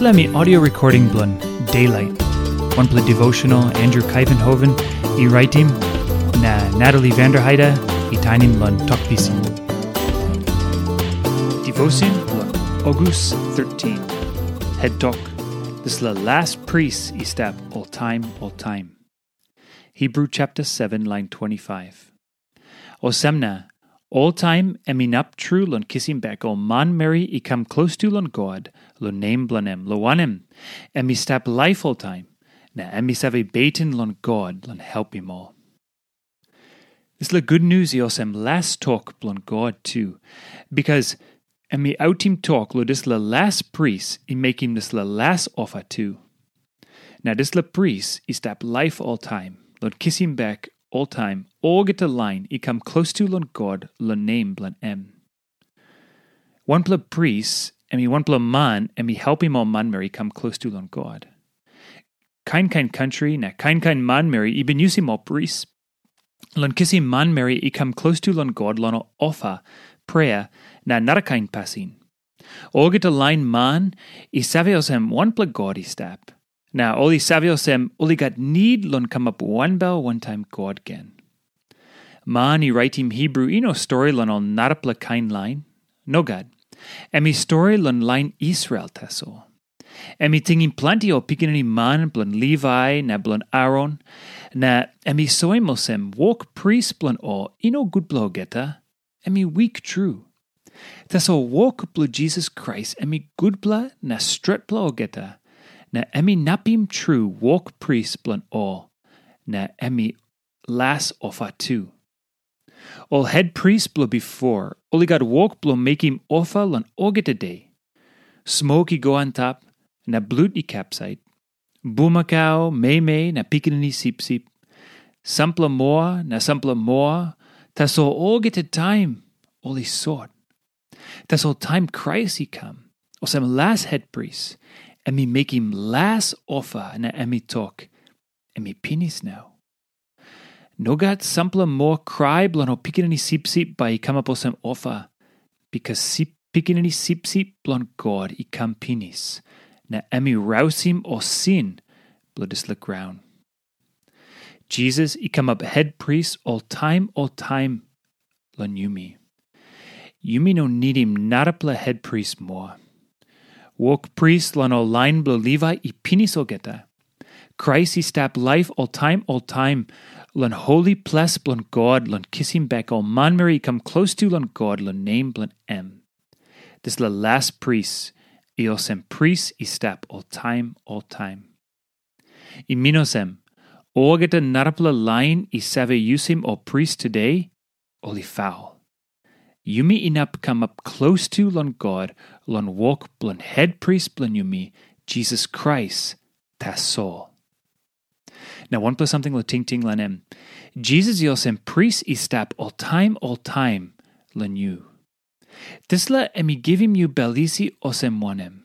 Me audio recording blun Daylight. One play devotional Andrew Kuyvenhoven, e writing na Natalie Vanderheide, e tinin blun talkpisin. Devotion blun August 13. Head talk. This is the last priest e step all time, all time. Hebrew chapter 7, line 25. Osemna, all time eminap true lon kissing back o man Mary e come close to lon God, lo name blanem, lo wanem, emi step life all time, na emi save baitin lon God, lon help him all. This la good news e osem last talk blon God too, because emi out him talk lo this la last priest e make him this la last offer too. Now this la priest e step life all time, lon kiss him back all time, all get a line, i come close to lon God, lon name blan em. One priest, and me one pla man, and me help him all man Mary come close to lon God. Kind kind country, na kind kind man Mary, i him all priest. Lon kiss him man Mary, i come close to lon God, lon offer, prayer, na not a kind passing. All get a line man, i savios him one pla God i step. Now, Oli saviosem, Oli got need lon come up one bell one time God again. Man, i write him Hebrew, ino story lon on narapla kind line. No God. Emi story lon line Israel teso. Emi tingin plenty o pikinini man blon Levi na blon Aaron. Na emi soimosem walk priest blon o ino good blow geta. Emi weak true. Teso walk blo Jesus Christ emi good bla na stret blow geta na emi napim true walk priest blunt all, na emi las too. All head priest blow before, got walk blow make him offer lan oget a day. Smoky go on top, na blut i capsite. Bumacao, may may, na pikinini sip sip. Sampla moa, na sampla moa, tas all oget a time, only sort. Tas all time Christ he come, or some last head priest, and me make him last offer na emi talk, and me pinis now. No got sampla more cry blan o pikinini sip sip by some offer, because sip pikinini sip sip blan God i come pinis, na emi rouse him o sin, bloodis the ground. Jesus i come up head priest all time all time, lan yumi. Yumi no need him not up head priest more. Walk priest lan o line blo Levi i pinis ogeta. Christ stap life all time all time. Lan holy ples blan God lan kiss him back all man Mary come close to lan God lan name blan em. This la last priest. Iosem priest stap all time all time. I minosem. Ogeta narapla line i save usim o priest today. Oli foul. Yumi inap come up close to lon God, lon walk blon head priest blon yumi, Jesus Christ, ta soul. Now one plus something lo ting ting lanem. Jesus yosem priest istap all time all time len you. This la emi give him you belisi osem wanem.